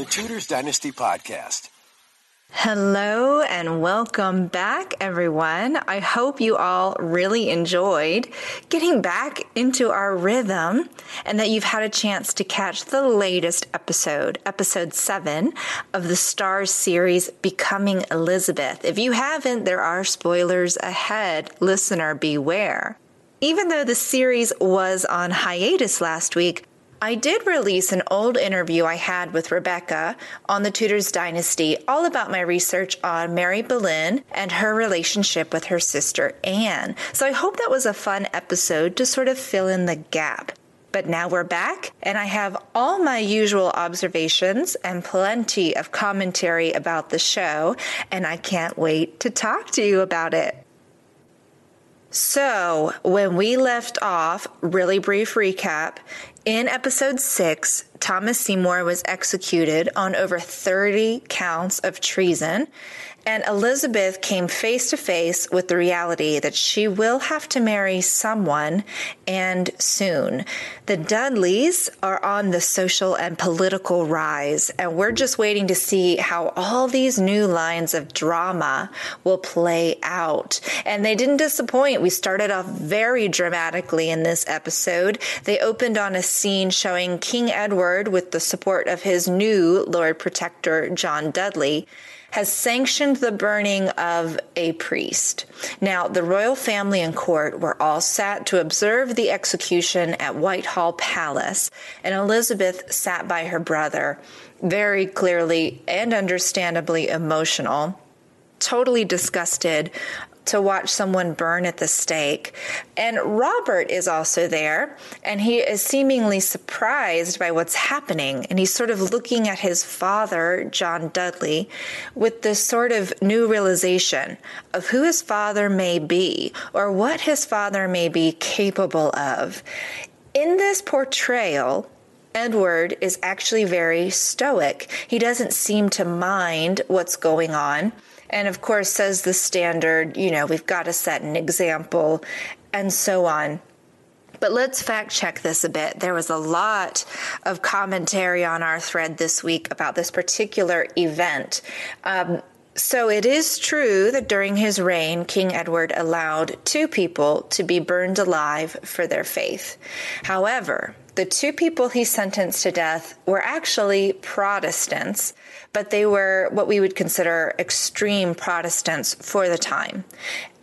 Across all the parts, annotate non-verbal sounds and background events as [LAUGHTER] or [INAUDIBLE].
The Tudors Dynasty Podcast. Hello and welcome back, everyone. I hope you all really enjoyed getting back into our rhythm and that you've had a chance to catch the latest episode, episode seven of the Starz series, Becoming Elizabeth. If you haven't, there are spoilers ahead. Listener, beware. Even though the series was on hiatus last week, I did release an old interview I had with Rebecca on the Tudors dynasty, all about my research on Mary Boleyn and her relationship with her sister Anne. So I hope that was a fun episode to sort of fill in the gap. But now we're back, and I have all my usual observations and plenty of commentary about the show, and I can't wait to talk to you about it. So, when we left off, really brief recap, in episode six, Thomas Seymour was executed on over 30 counts of treason and Elizabeth came face to face with the reality that she will have to marry someone and soon. The Dudleys are on the social and political rise, and we're just waiting to see how all these new lines of drama will play out. And they didn't disappoint. We started off very dramatically in this episode. They opened on a scene showing King Edward with the support of his new Lord Protector, John Dudley has sanctioned the burning of a priest. Now, the royal family and court were all sat to observe the execution at Whitehall Palace, and Elizabeth sat by her brother, very clearly and understandably emotional totally disgusted to watch someone burn at the stake. And Robert is also there, and he is seemingly surprised by what's happening. And he's sort of looking at his father, John Dudley, with this sort of new realization of who his father may be or what his father may be capable of. In this portrayal, Edward is actually very stoic. He doesn't seem to mind what's going on and of course says the standard, you know, we've got to set an example and so on. But let's fact check this a bit. There was a lot of commentary on our thread this week about this particular event. Um, so it is true that during his reign, King Edward allowed two people to be burned alive for their faith. However, the two people he sentenced to death were actually Protestants, but they were what we would consider extreme Protestants for the time.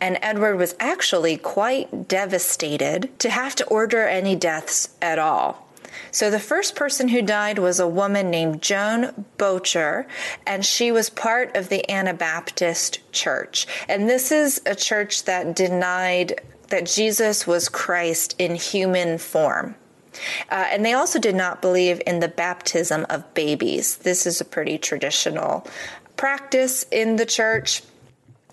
And Edward was actually quite devastated to have to order any deaths at all. So the first person who died was a woman named Joan Bocher, and she was part of the Anabaptist Church. And this is a church that denied that Jesus was Christ in human form. Uh, and they also did not believe in the baptism of babies. This is a pretty traditional practice in the church.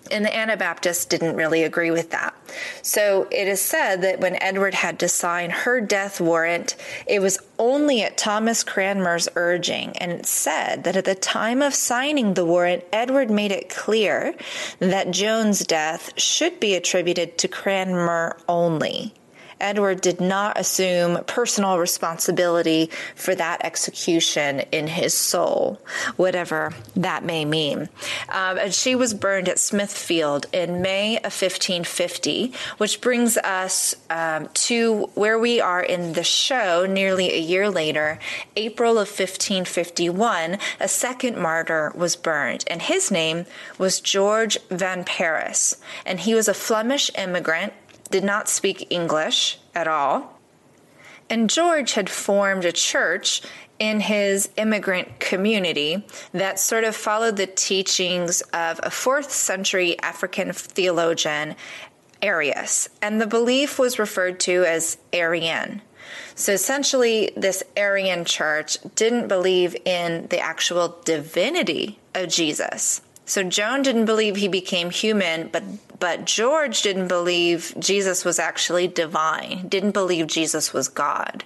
And the Anabaptists didn't really agree with that. So it is said that when Edward had to sign her death warrant, it was only at Thomas Cranmer's urging. And it said that at the time of signing the warrant, Edward made it clear that Joan's death should be attributed to Cranmer only. Edward did not assume personal responsibility for that execution in his soul, whatever that may mean. Um, and she was burned at Smithfield in May of 1550, which brings us um, to where we are in the show nearly a year later, April of 1551. A second martyr was burned, and his name was George Van Paris, and he was a Flemish immigrant did not speak English at all. And George had formed a church in his immigrant community that sort of followed the teachings of a fourth century African theologian, Arius. And the belief was referred to as Arian. So essentially, this Arian church didn't believe in the actual divinity of Jesus. So Joan didn't believe he became human, but but George didn't believe Jesus was actually divine. Didn't believe Jesus was God.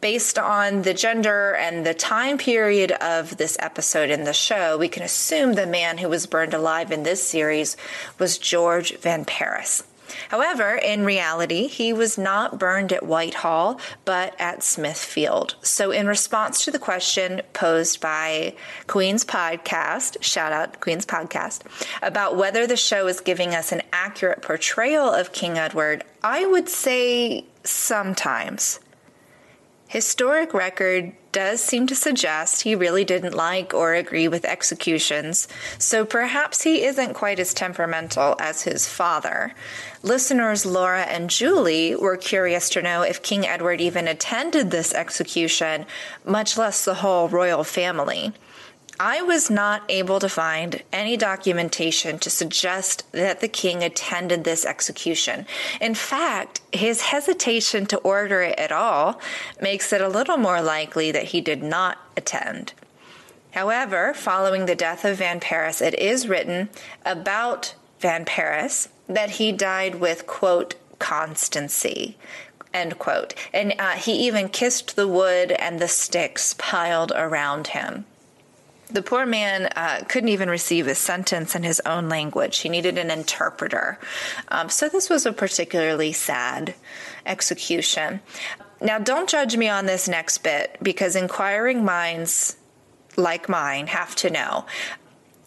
Based on the gender and the time period of this episode in the show, we can assume the man who was burned alive in this series was George Van Paris. However, in reality, he was not burned at Whitehall, but at Smithfield. So, in response to the question posed by Queen's Podcast, shout out Queen's Podcast, about whether the show is giving us an accurate portrayal of King Edward, I would say sometimes. Historic record does seem to suggest he really didn't like or agree with executions, so perhaps he isn't quite as temperamental as his father. Listeners Laura and Julie were curious to know if King Edward even attended this execution, much less the whole royal family. I was not able to find any documentation to suggest that the king attended this execution. In fact, his hesitation to order it at all makes it a little more likely that he did not attend. However, following the death of Van Paris, it is written about Van Paris that he died with, quote, constancy, end quote. And uh, he even kissed the wood and the sticks piled around him. The poor man uh, couldn't even receive a sentence in his own language. He needed an interpreter. Um, so, this was a particularly sad execution. Now, don't judge me on this next bit because inquiring minds like mine have to know.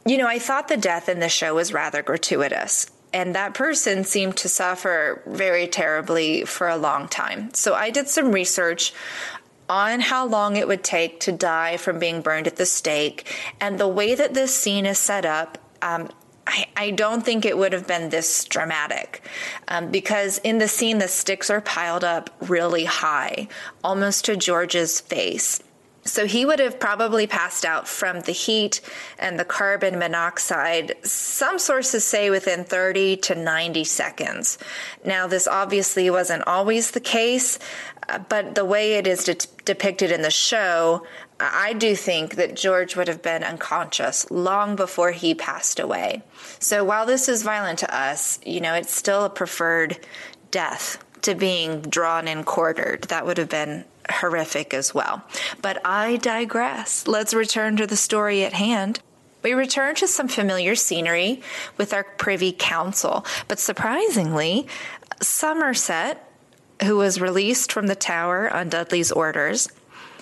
You know, I thought the death in the show was rather gratuitous and that person seemed to suffer very terribly for a long time. So I did some research on how long it would take to die from being burned at the stake. And the way that this scene is set up, um, I, I, don't think it would have been this dramatic um, because in the scene, the sticks are piled up really high, almost to George's face. So he would have probably passed out from the heat and the carbon monoxide, some sources say within 30 to 90 seconds. Now, this obviously wasn't always the case, but the way it is de- depicted in the show, I do think that George would have been unconscious long before he passed away. So while this is violent to us, you know, it's still a preferred death to being drawn and quartered. That would have been horrific as well. But I digress. Let's return to the story at hand. We return to some familiar scenery with our privy council, but surprisingly, Somerset, who was released from the tower on Dudley's orders,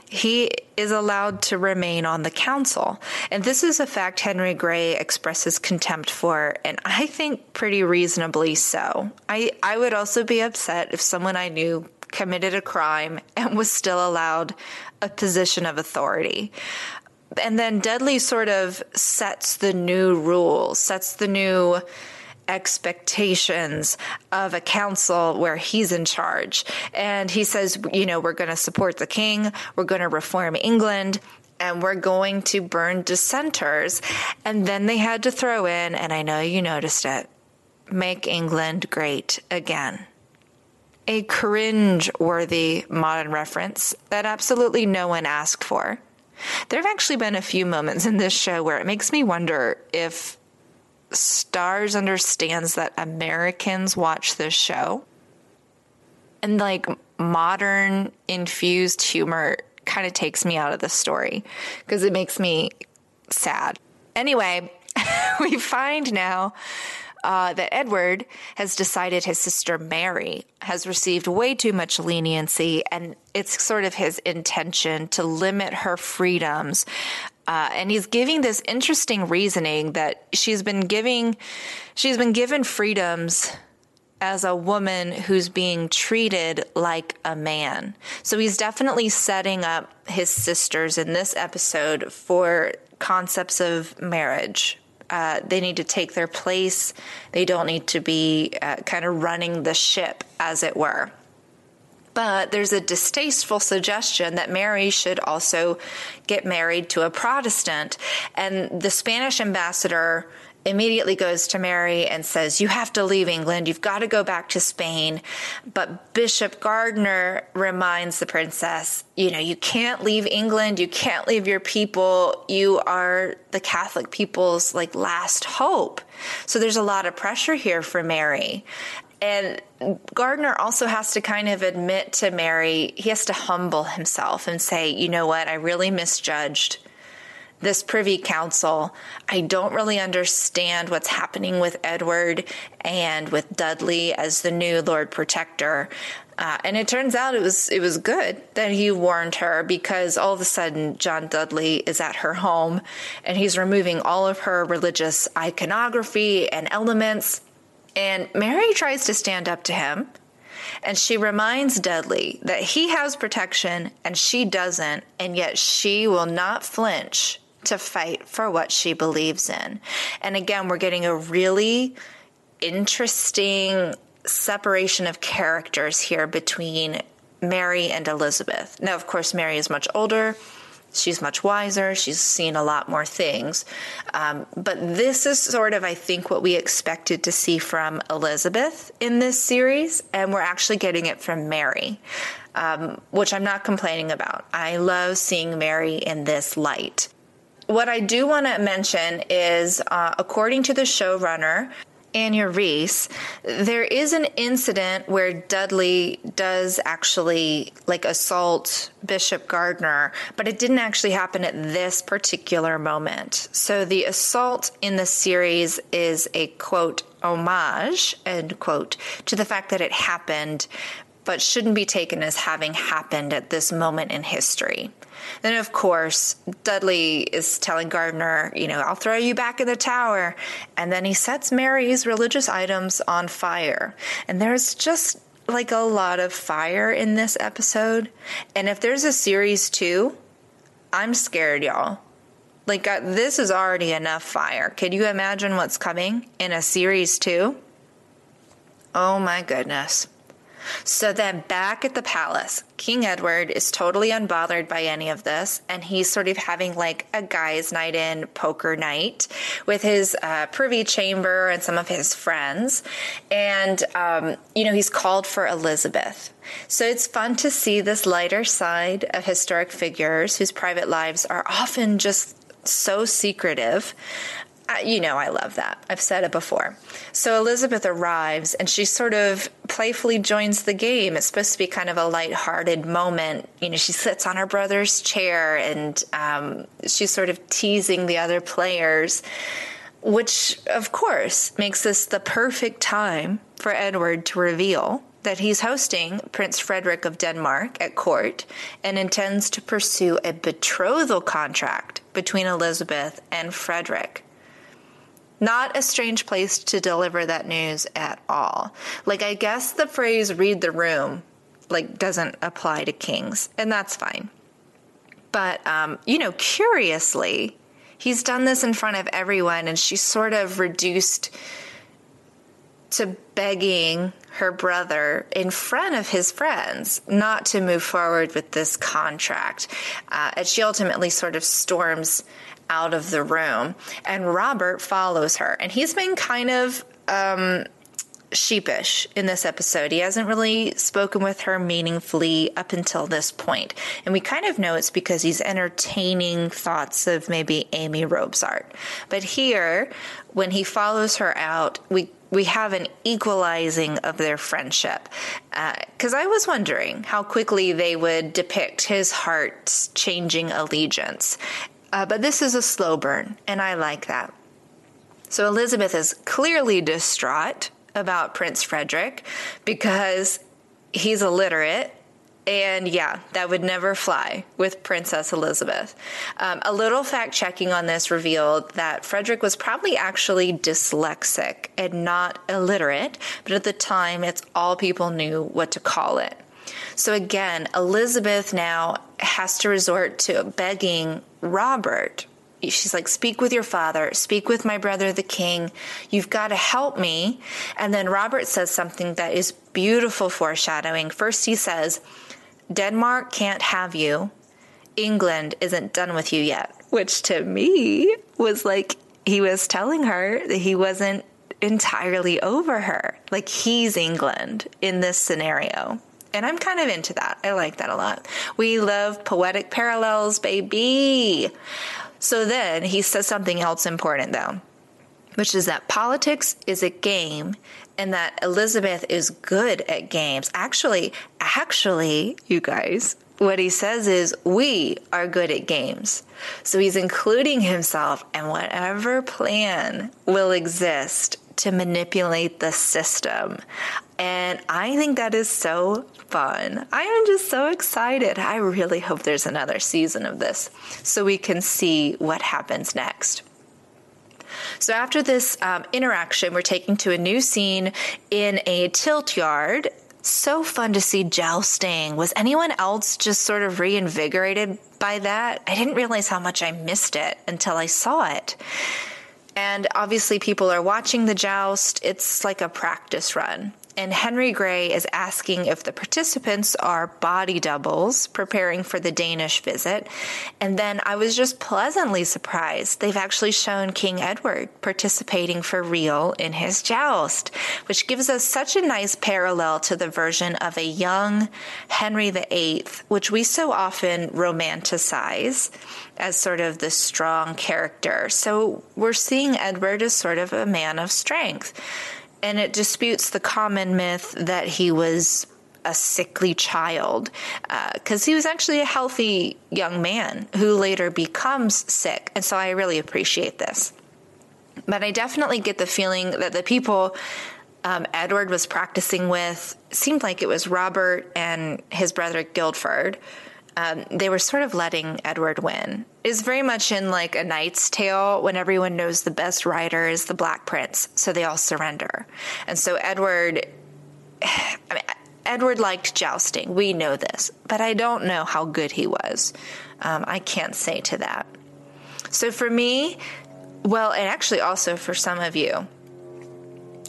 he is allowed to remain on the council. And this is a fact Henry Grey expresses contempt for, and I think pretty reasonably so. I, I would also be upset if someone I knew committed a crime and was still allowed a position of authority. And then Dudley sort of sets the new rules, sets the new expectations of a council where he's in charge. And he says, you know, we're going to support the king, we're going to reform England, and we're going to burn dissenters. And then they had to throw in, and I know you noticed it, make England great again a cringe worthy modern reference that absolutely no one asked for. There have actually been a few moments in this show where it makes me wonder if Starz understands that Americans watch this show. And like modern infused humor kind of takes me out of the story because it makes me sad. Anyway, [LAUGHS] we find now uh, that Edward has decided his sister Mary has received way too much leniency, and it's sort of his intention to limit her freedoms. Uh, and he's giving this interesting reasoning that she's been giving, she's been given freedoms as a woman who's being treated like a man. So he's definitely setting up his sisters in this episode for concepts of marriage uh, they need to take their place. They don't need to be uh, kind of running the ship, as it were. But there's a distasteful suggestion that Mary should also get married to a Protestant. And the Spanish ambassador immediately goes to Mary and says, You have to leave England. You've got to go back to Spain. But Bishop Gardiner reminds the princess, You know, you can't leave England. You can't leave your people. You are the Catholic people's like last hope. So there's a lot of pressure here for Mary. And Gardiner also has to kind of admit to Mary, he has to humble himself and say, you know what, I really misjudged this privy council. I don't really understand what's happening with Edward and with Dudley as the new Lord Protector. Uh, and it turns out it was it was good that he warned her because all of a sudden John Dudley is at her home and he's removing all of her religious iconography and elements. And Mary tries to stand up to him and she reminds Dudley that he has protection and she doesn't, and yet she will not flinch to fight for what she believes in. And again, we're getting a really interesting separation of characters here between Mary and Elizabeth. Now, of course, Mary is much older. She's much wiser. She's seen a lot more things. Um, but this is sort of, I think, what we expected to see from Elizabeth in this series, and we're actually getting it from Mary, um, which I'm not complaining about. I love seeing Mary in this light. What I do want to mention is, uh, according to the showrunner, Anya Reiss, there is an incident where Dudley does actually like assault Bishop Gardiner, but it didn't actually happen at this particular moment. So the assault in the series is a quote homage end quote to the fact that it happened but shouldn't be taken as having happened at this moment in history. Then, of course, Dudley is telling Gardiner, you know, I'll throw you back in the tower. And then he sets Mary's religious items on fire. And there's just like a lot of fire in this episode. And if there's a series two, I'm scared, y'all. Like, uh, this is already enough fire. Can you imagine what's coming in a series two? Oh my goodness. So then back at the palace, King Edward is totally unbothered by any of this, and he's sort of having like a guy's night in poker night with his uh, privy chamber and some of his friends. And, um, you know, he's called for Elizabeth. So it's fun to see this lighter side of historic figures whose private lives are often just so secretive you know, I love that. I've said it before. So Elizabeth arrives and she sort of playfully joins the game. It's supposed to be kind of a light-hearted moment. You know, she sits on her brother's chair and um, she's sort of teasing the other players, which, of course, makes this the perfect time for Edward to reveal that he's hosting Prince Frederick of Denmark at court and intends to pursue a betrothal contract between Elizabeth and Frederick. Not a strange place to deliver that news at all. Like, I guess the phrase read the room, like, doesn't apply to kings, and that's fine. But, um, you know, curiously, he's done this in front of everyone, and she's sort of reduced to begging her brother in front of his friends not to move forward with this contract. Uh, and she ultimately sort of storms out of the room, and Robert follows her. And he's been kind of um, sheepish in this episode. He hasn't really spoken with her meaningfully up until this point. And we kind of know it's because he's entertaining thoughts of maybe Amy Robsart. But here, when he follows her out, we we have an equalizing of their friendship. Because uh, I was wondering how quickly they would depict his heart's changing allegiance. Uh, but this is a slow burn, and I like that. So Elizabeth is clearly distraught about Prince Frederick because he's illiterate. And yeah, that would never fly with Princess Elizabeth. Um, a little fact checking on this revealed that Frederick was probably actually dyslexic and not illiterate, but at the time, it's all people knew what to call it. So again, Elizabeth now has to resort to begging Robert. She's like, Speak with your father, speak with my brother, the king. You've got to help me. And then Robert says something that is beautiful foreshadowing. First, he says, Denmark can't have you. England isn't done with you yet, which to me was like he was telling her that he wasn't entirely over her. Like he's England in this scenario. And I'm kind of into that. I like that a lot. We love poetic parallels, baby. So then he says something else important, though, which is that politics is a game and that Elizabeth is good at games. Actually, actually, you guys, what he says is, we are good at games. So he's including himself in whatever plan will exist to manipulate the system. And I think that is so fun. I am just so excited. I really hope there's another season of this so we can see what happens next. So after this um, interaction, we're taken to a new scene in a tilt yard. So fun to see jousting. Was anyone else just sort of reinvigorated by that? I didn't realize how much I missed it until I saw it. And obviously, people are watching the joust. It's like a practice run and Henry Grey is asking if the participants are body doubles preparing for the Danish visit. And then I was just pleasantly surprised. They've actually shown King Edward participating for real in his joust, which gives us such a nice parallel to the version of a young Henry VIII, which we so often romanticize as sort of the strong character. So we're seeing Edward as sort of a man of strength and it disputes the common myth that he was a sickly child because uh, he was actually a healthy young man who later becomes sick. And so I really appreciate this. But I definitely get the feeling that the people um, Edward was practicing with seemed like it was Robert and his brother Guildford um, they were sort of letting Edward win. Is very much in like a Knight's Tale when everyone knows the best rider is the Black Prince, so they all surrender. And so Edward, [SIGHS] I mean, Edward liked jousting. We know this, but I don't know how good he was. Um, I can't say to that. So for me, well, and actually also for some of you,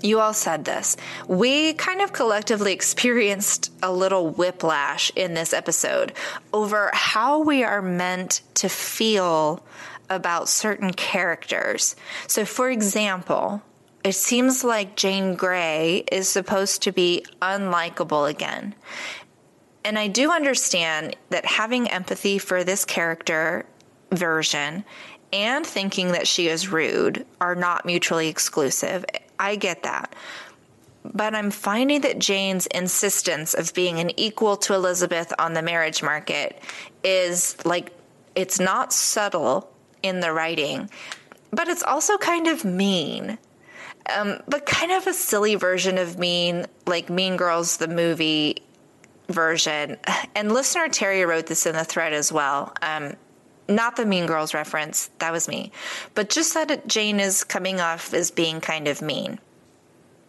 you all said this. We kind of collectively experienced a little whiplash in this episode over how we are meant to feel about certain characters. So, for example, it seems like Jane Grey is supposed to be unlikable again. And I do understand that having empathy for this character version and thinking that she is rude are not mutually exclusive. I get that. But I'm finding that Jane's insistence of being an equal to Elizabeth on the marriage market is like, it's not subtle in the writing, but it's also kind of mean. Um, but kind of a silly version of mean, like Mean Girls, the movie version. And listener Terry wrote this in the thread as well. Um, not the Mean Girls reference, that was me, but just that Jane is coming off as being kind of mean.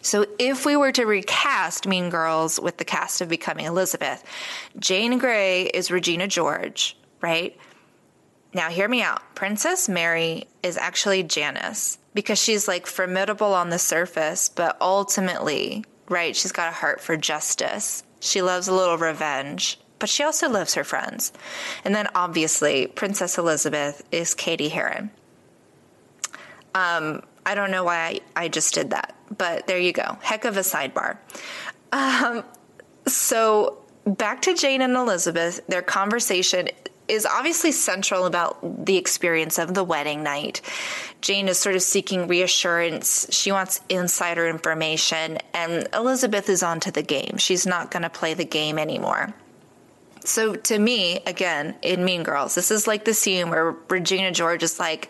So, if we were to recast Mean Girls with the cast of Becoming Elizabeth, Jane Grey is Regina George, right? Now, hear me out. Princess Mary is actually Janice because she's like formidable on the surface, but ultimately, right, she's got a heart for justice. She loves a little revenge but she also loves her friends. And then obviously, Princess Elizabeth is Cady Heron. Um, I don't know why I, I, just did that, but there you go. Heck of a sidebar. Um, so back to Jane and Elizabeth, their conversation is obviously central about the experience of the wedding night. Jane is sort of seeking reassurance. She wants insider information, and Elizabeth is onto the game. She's not going to play the game anymore. So to me, again, in Mean Girls, this is like the scene where Regina George is like,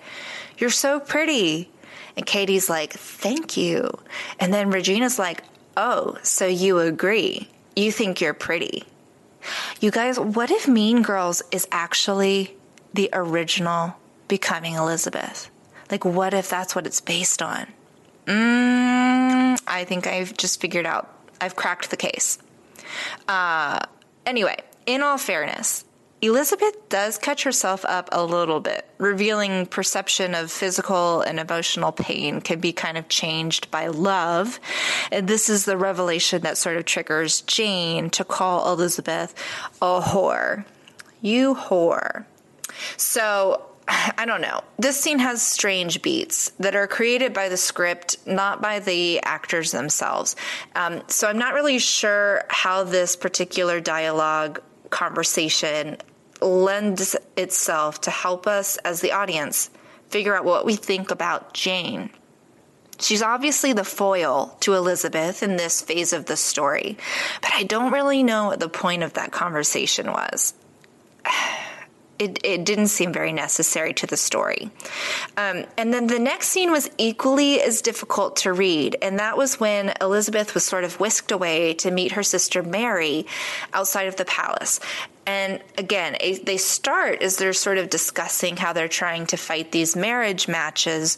You're so pretty. And Cady's like, Thank you. And then Regina's like, Oh, so you agree. You think you're pretty. You guys, what if Mean Girls is actually the original Becoming Elizabeth? Like, what if that's what it's based on? Mm, I think I've just figured out. I've cracked the case. Uh, anyway, in all fairness, Elizabeth does catch herself up a little bit, revealing perception of physical and emotional pain can be kind of changed by love. And this is the revelation that sort of triggers Jane to call Elizabeth a whore. You whore. So I don't know. This scene has strange beats that are created by the script, not by the actors themselves. Um, so I'm not really sure how this particular dialogue conversation lends itself to help us as the audience figure out what we think about Jane. She's obviously the foil to Elizabeth in this phase of the story, but I don't really know what the point of that conversation was. It, it didn't seem very necessary to the story. Um, and then the next scene was equally as difficult to read, and that was when Elizabeth was sort of whisked away to meet her sister Mary outside of the palace. And again, they start as they're sort of discussing how they're trying to fight these marriage matches,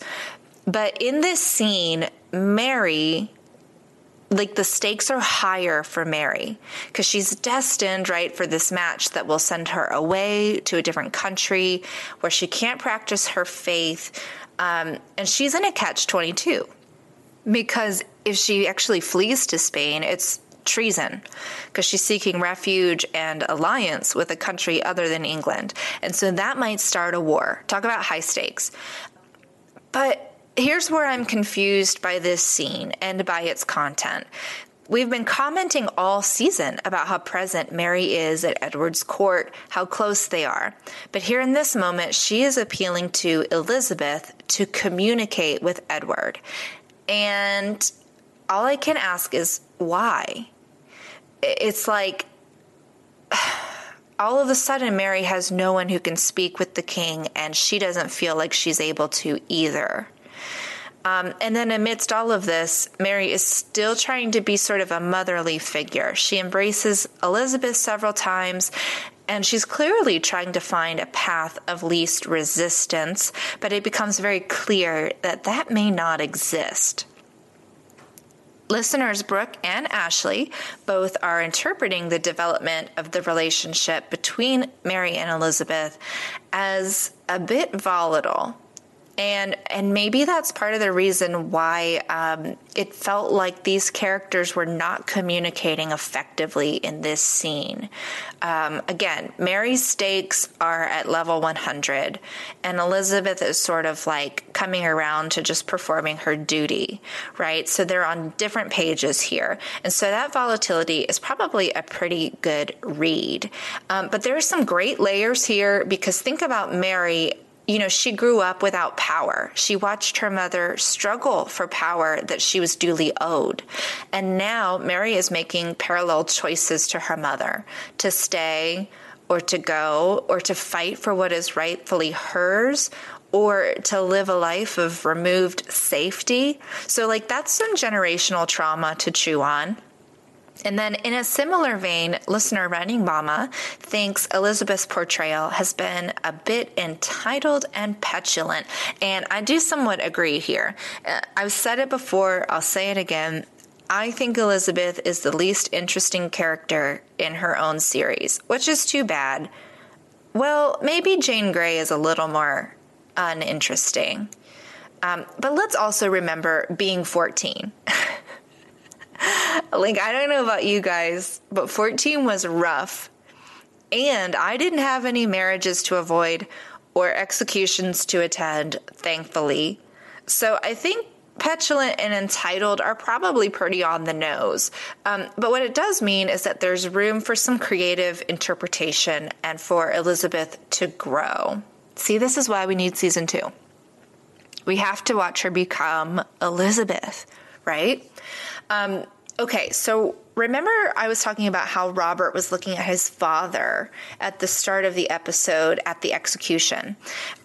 but in this scene, Mary like the stakes are higher for Mary because she's destined, right, for this match that will send her away to a different country where she can't practice her faith. Um, and she's in a catch 22 because if she actually flees to Spain, it's treason because she's seeking refuge and alliance with a country other than England. And so that might start a war. Talk about high stakes. But Here's where I'm confused by this scene and by its content. We've been commenting all season about how present Mary is at Edward's court, how close they are. But here in this moment, she is appealing to Elizabeth to communicate with Edward. And all I can ask is why? It's like [SIGHS] all of a sudden, Mary has no one who can speak with the king, and she doesn't feel like she's able to either. Um, and then, amidst all of this, Mary is still trying to be sort of a motherly figure. She embraces Elizabeth several times, and she's clearly trying to find a path of least resistance, but it becomes very clear that that may not exist. Listeners Brooke and Ashley both are interpreting the development of the relationship between Mary and Elizabeth as a bit volatile and and maybe that's part of the reason why um, it felt like these characters were not communicating effectively in this scene. Um, again, Mary's stakes are at level 100, and Elizabeth is sort of like coming around to just performing her duty, right? So they're on different pages here, and so that volatility is probably a pretty good read. Um, but there are some great layers here because think about Mary you know, she grew up without power. She watched her mother struggle for power that she was duly owed. And now Mary is making parallel choices to her mother to stay or to go or to fight for what is rightfully hers or to live a life of removed safety. So, like, that's some generational trauma to chew on. And then, in a similar vein, listener Running Mama thinks Elizabeth's portrayal has been a bit entitled and petulant. And I do somewhat agree here. Uh, I've said it before, I'll say it again. I think Elizabeth is the least interesting character in her own series, which is too bad. Well, maybe Jane Grey is a little more uninteresting. Um, but let's also remember being 14. [LAUGHS] like, I don't know about you guys, but 14 was rough. And I didn't have any marriages to avoid or executions to attend, thankfully. So I think petulant and entitled are probably pretty on the nose. Um, but what it does mean is that there's room for some creative interpretation and for Elizabeth to grow. See, this is why we need season two. We have to watch her become Elizabeth, right? Um, okay, so remember I was talking about how Robert was looking at his father at the start of the episode at the execution.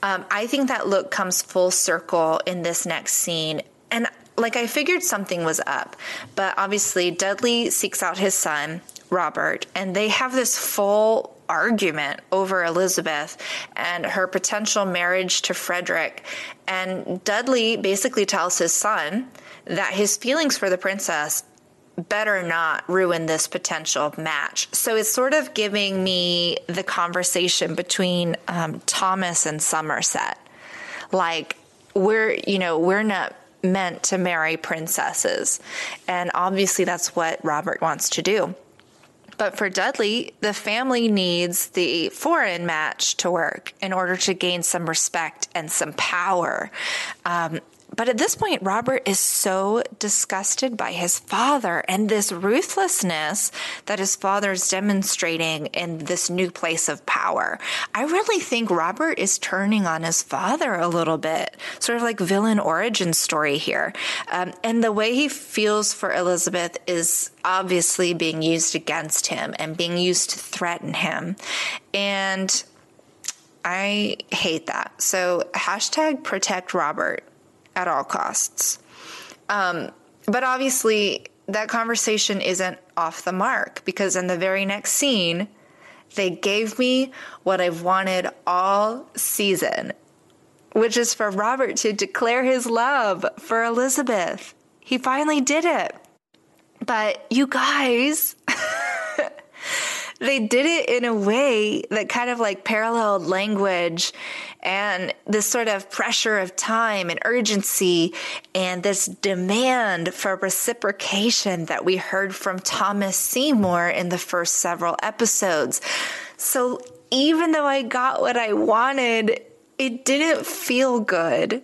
Um, I think that look comes full circle in this next scene. And like I figured something was up, but obviously Dudley seeks out his son, Robert, and they have this full argument over Elizabeth and her potential marriage to Frederick. And Dudley basically tells his son, that his feelings for the princess better not ruin this potential match. So it's sort of giving me the conversation between um, Thomas and Somerset. Like, we're, you know, we're not meant to marry princesses. And obviously, that's what Robert wants to do. But for Dudley, the family needs the foreign match to work in order to gain some respect and some power. Um, but at this point, Robert is so disgusted by his father and this ruthlessness that his father is demonstrating in this new place of power. I really think Robert is turning on his father a little bit, sort of like villain origin story here. Um, and the way he feels for Elizabeth is obviously being used against him and being used to threaten him. And I hate that. So hashtag protect Robert at all costs. Um, but obviously, that conversation isn't off the mark because in the very next scene, they gave me what I've wanted all season, which is for Robert to declare his love for Elizabeth. He finally did it. But you guys, they did it in a way that kind of like paralleled language and this sort of pressure of time and urgency and this demand for reciprocation that we heard from Thomas Seymour in the first several episodes. So even though I got what I wanted, it didn't feel good.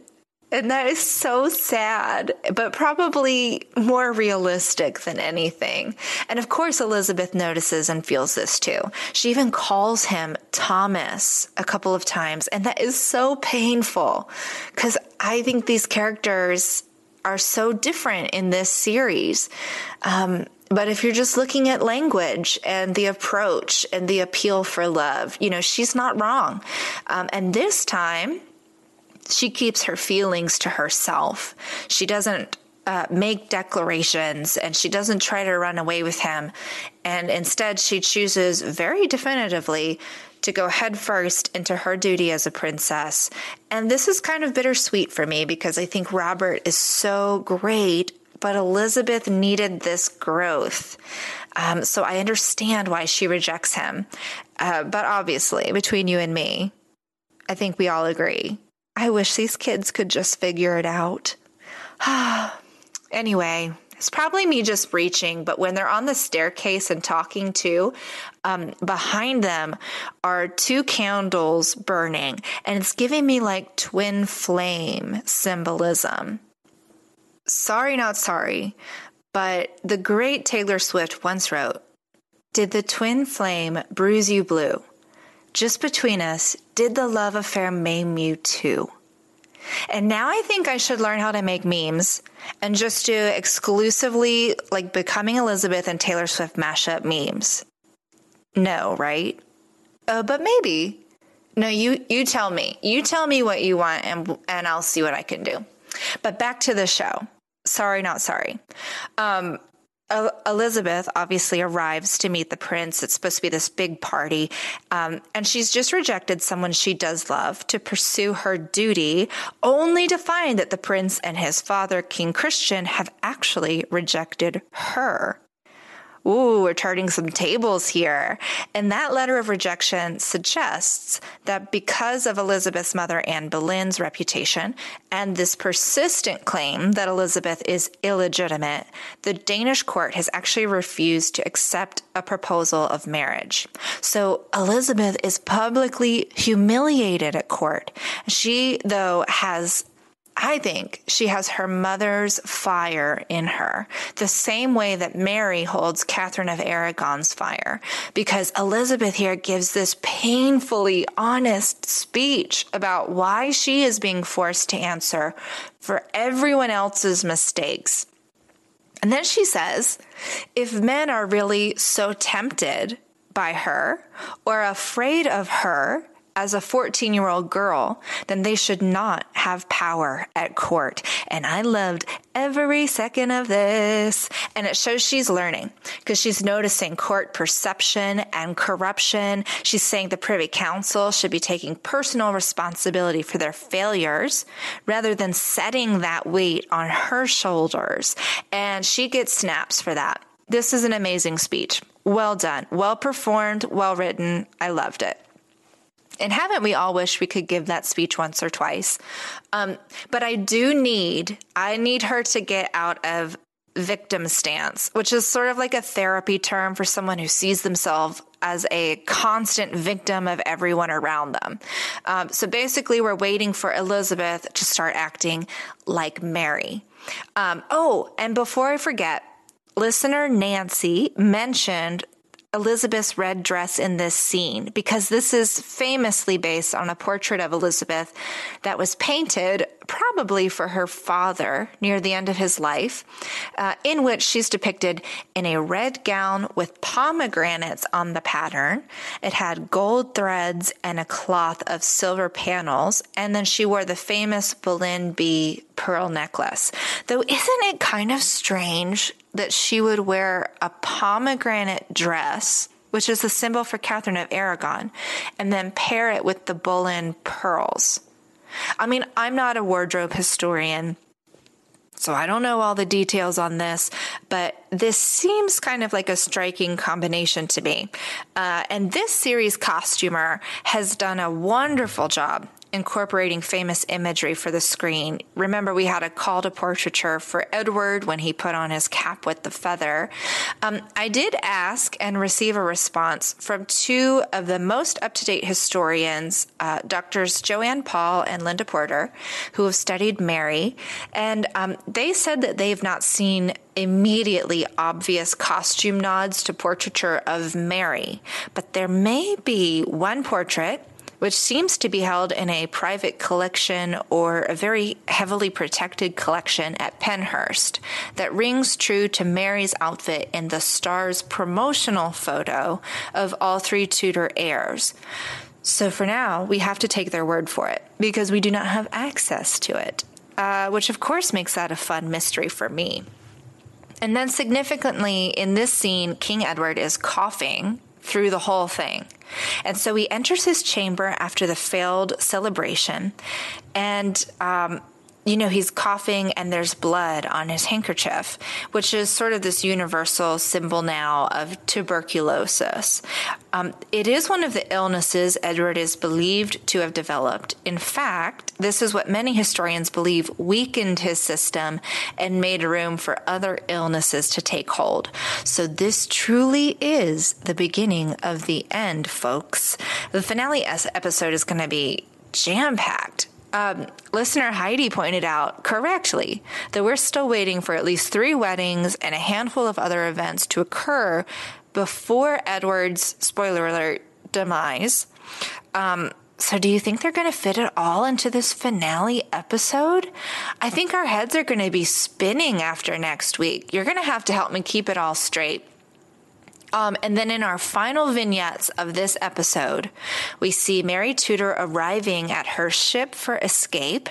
And that is so sad, but probably more realistic than anything. And of course, Elizabeth notices and feels this too. She even calls him Thomas a couple of times. And that is so painful because I think these characters are so different in this series. Um, but if you're just looking at language and the approach and the appeal for love, you know, she's not wrong. Um, and this time, she keeps her feelings to herself. She doesn't uh, make declarations and she doesn't try to run away with him. And instead, she chooses very definitively to go headfirst into her duty as a princess. And this is kind of bittersweet for me because I think Robert is so great, but Elizabeth needed this growth. Um, so I understand why she rejects him. Uh, but obviously, between you and me, I think we all agree I wish these kids could just figure it out. [SIGHS] anyway, it's probably me just reaching, but when they're on the staircase and talking to, um, behind them are two candles burning, and it's giving me like twin flame symbolism. Sorry, not sorry, but the great Taylor Swift once wrote Did the twin flame bruise you blue? Just between us, did the love affair maim you too? And now I think I should learn how to make memes and just do exclusively like becoming Elizabeth and Taylor Swift mashup memes. No, right? Uh, but maybe. No, you you tell me. You tell me what you want and and I'll see what I can do. But back to the show. Sorry, not sorry. Um, Elizabeth obviously arrives to meet the prince. It's supposed to be this big party. Um, and she's just rejected someone she does love to pursue her duty, only to find that the prince and his father, King Christian, have actually rejected her ooh, we're turning some tables here. And that letter of rejection suggests that because of Elizabeth's mother Anne Boleyn's reputation and this persistent claim that Elizabeth is illegitimate, the Danish court has actually refused to accept a proposal of marriage. So Elizabeth is publicly humiliated at court. She, though, has I think she has her mother's fire in her, the same way that Mary holds Catherine of Aragon's fire, because Elizabeth here gives this painfully honest speech about why she is being forced to answer for everyone else's mistakes. And then she says, if men are really so tempted by her or afraid of her, as a 14 year old girl, then they should not have power at court. And I loved every second of this. And it shows she's learning because she's noticing court perception and corruption. She's saying the Privy Council should be taking personal responsibility for their failures rather than setting that weight on her shoulders. And she gets snaps for that. This is an amazing speech. Well done, well performed, well written. I loved it. And haven't we all wished we could give that speech once or twice? Um, but I do need, I need her to get out of victim stance, which is sort of like a therapy term for someone who sees themselves as a constant victim of everyone around them. Um, so basically, we're waiting for Elizabeth to start acting like Mary. Um, oh, and before I forget, listener Nancy mentioned Elizabeth's red dress in this scene because this is famously based on a portrait of Elizabeth that was painted probably for her father near the end of his life, uh, in which she's depicted in a red gown with pomegranates on the pattern. It had gold threads and a cloth of silver panels, and then she wore the famous Boleyn B pearl necklace. Though, isn't it kind of strange that she would wear a pomegranate dress, which is the symbol for Catherine of Aragon, and then pair it with the Boleyn pearls. I mean, I'm not a wardrobe historian. So I don't know all the details on this, but this seems kind of like a striking combination to me. Uh, and this series costumer has done a wonderful job incorporating famous imagery for the screen. Remember, we had a call to portraiture for Edward when he put on his cap with the feather. Um, I did ask and receive a response from two of the most up to date historians, uh, doctors Joanne Paul and Linda Porter, who have studied Mary. And um, they said that they've not seen immediately obvious costume nods to portraiture of Mary, but there may be one portrait which seems to be held in a private collection or a very heavily protected collection at Penshurst that rings true to Mary's outfit in the Starz promotional photo of all three Tudor heirs. So for now, we have to take their word for it because we do not have access to it, uh, which of course makes that a fun mystery for me. And then significantly in this scene, King Edward is coughing through the whole thing. And so he enters his chamber after the failed celebration, and um, you know, he's coughing and there's blood on his handkerchief, which is sort of this universal symbol now of tuberculosis. Um, it is one of the illnesses Edward is believed to have developed. In fact, this is what many historians believe weakened his system and made room for other illnesses to take hold. So this truly is the beginning of the end, folks. The finale episode is going to be jam packed um, listener Heidi pointed out correctly that we're still waiting for at least three weddings and a handful of other events to occur before Edward's spoiler alert demise. Um, so, do you think they're going to fit it all into this finale episode? I think our heads are going to be spinning after next week. You're going to have to help me keep it all straight. Um, and then in our final vignettes of this episode, we see Mary Tudor arriving at her ship for escape,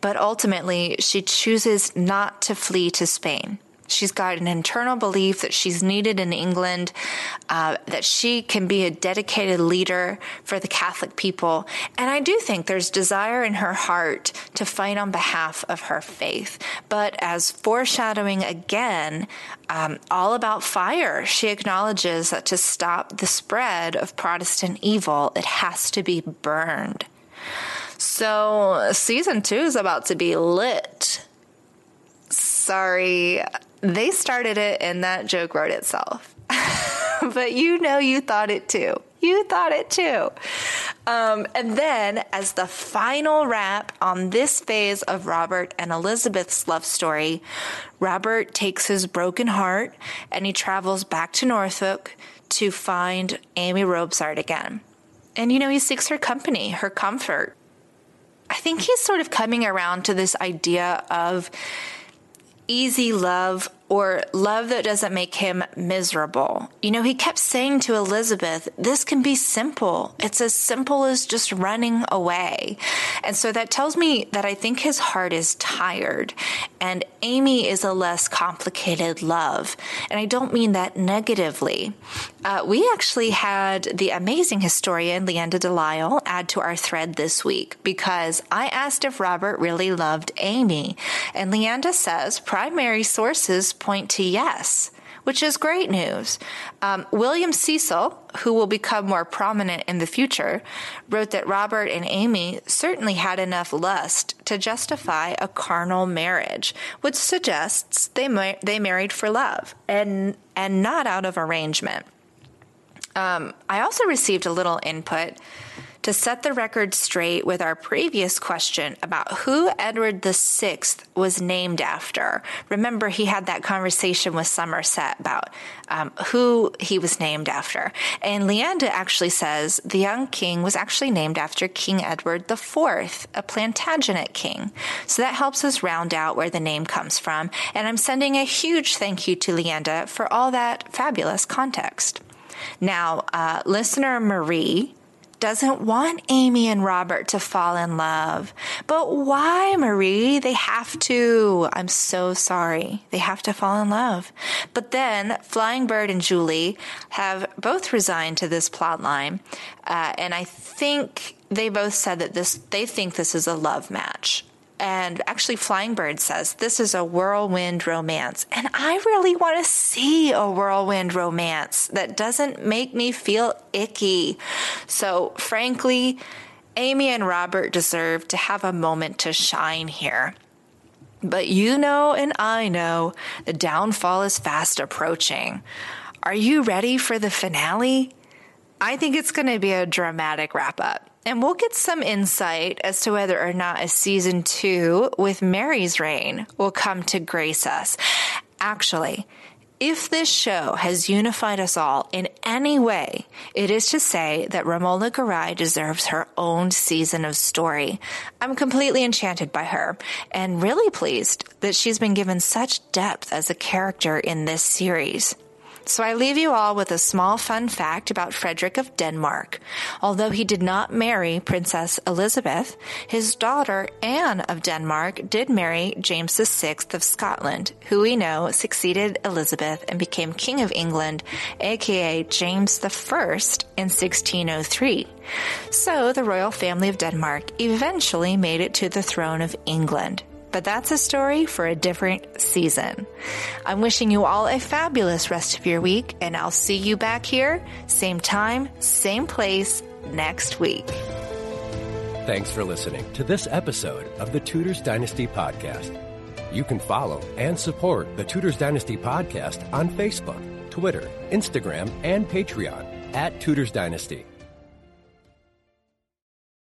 but ultimately she chooses not to flee to Spain. She's got an internal belief that she's needed in England, uh, that she can be a dedicated leader for the Catholic people. And I do think there's desire in her heart to fight on behalf of her faith. But as foreshadowing again, um, all about fire, she acknowledges that to stop the spread of Protestant evil, it has to be burned. So, season two is about to be lit. Sorry, they started it and that joke wrote itself. [LAUGHS] but you know, you thought it too. You thought it too. Um, and then, as the final wrap on this phase of Robert and Elizabeth's love story, Robert takes his broken heart and he travels back to Norfolk to find Amy Robsart again. And you know, he seeks her company, her comfort. I think he's sort of coming around to this idea of easy love or love that doesn't make him miserable. You know, he kept saying to Elizabeth, this can be simple. It's as simple as just running away. And so that tells me that I think his heart is tired and Amy is a less complicated love. And I don't mean that negatively. Uh, we actually had the amazing historian Leanda de Lisle add to our thread this week because I asked if Robert really loved Amy. And Leanda says primary sources point to yes, which is great news. Um, William Cecil, who will become more prominent in the future, wrote that Robert and Amy certainly had enough lust to justify a carnal marriage, which suggests they ma- they married for love and and not out of arrangement. Um, I also received a little input to set the record straight with our previous question about who Edward VI was named after. Remember, he had that conversation with Somerset about um, who he was named after. And Leanda actually says the young king was actually named after King Edward IV, a Plantagenet king. So that helps us round out where the name comes from. And I'm sending a huge thank you to Leanda for all that fabulous context. Now, uh, listener Marie doesn't want Amy and Robert to fall in love. But why, Marie? They have to. I'm so sorry. They have to fall in love. But then Flying Bird and Julie have both resigned to this plot line. Uh, and I think they both said that this, they think this is a love match. And actually, Flying Bird says this is a whirlwind romance. And I really want to see a whirlwind romance that doesn't make me feel icky. So, frankly, Amy and Robert deserve to have a moment to shine here. But you know, and I know, the downfall is fast approaching. Are you ready for the finale? I think it's going to be a dramatic wrap up. And we'll get some insight as to whether or not a season two with Mary's reign will come to grace us. Actually, if this show has unified us all in any way, it is to say that Romola Garai deserves her own season of story. I'm completely enchanted by her and really pleased that she's been given such depth as a character in this series. So I leave you all with a small fun fact about Frederick of Denmark. Although he did not marry Princess Elizabeth, his daughter Anne of Denmark did marry James VI of Scotland, who we know succeeded Elizabeth and became King of England, aka James I in 1603. So the royal family of Denmark eventually made it to the throne of England but that's a story for a different season. I'm wishing you all a fabulous rest of your week, and I'll see you back here, same time, same place, next week. Thanks for listening to this episode of the Tudors Dynasty Podcast. You can follow and support the Tudors Dynasty Podcast on Facebook, Twitter, Instagram, and Patreon at Tudors Dynasty.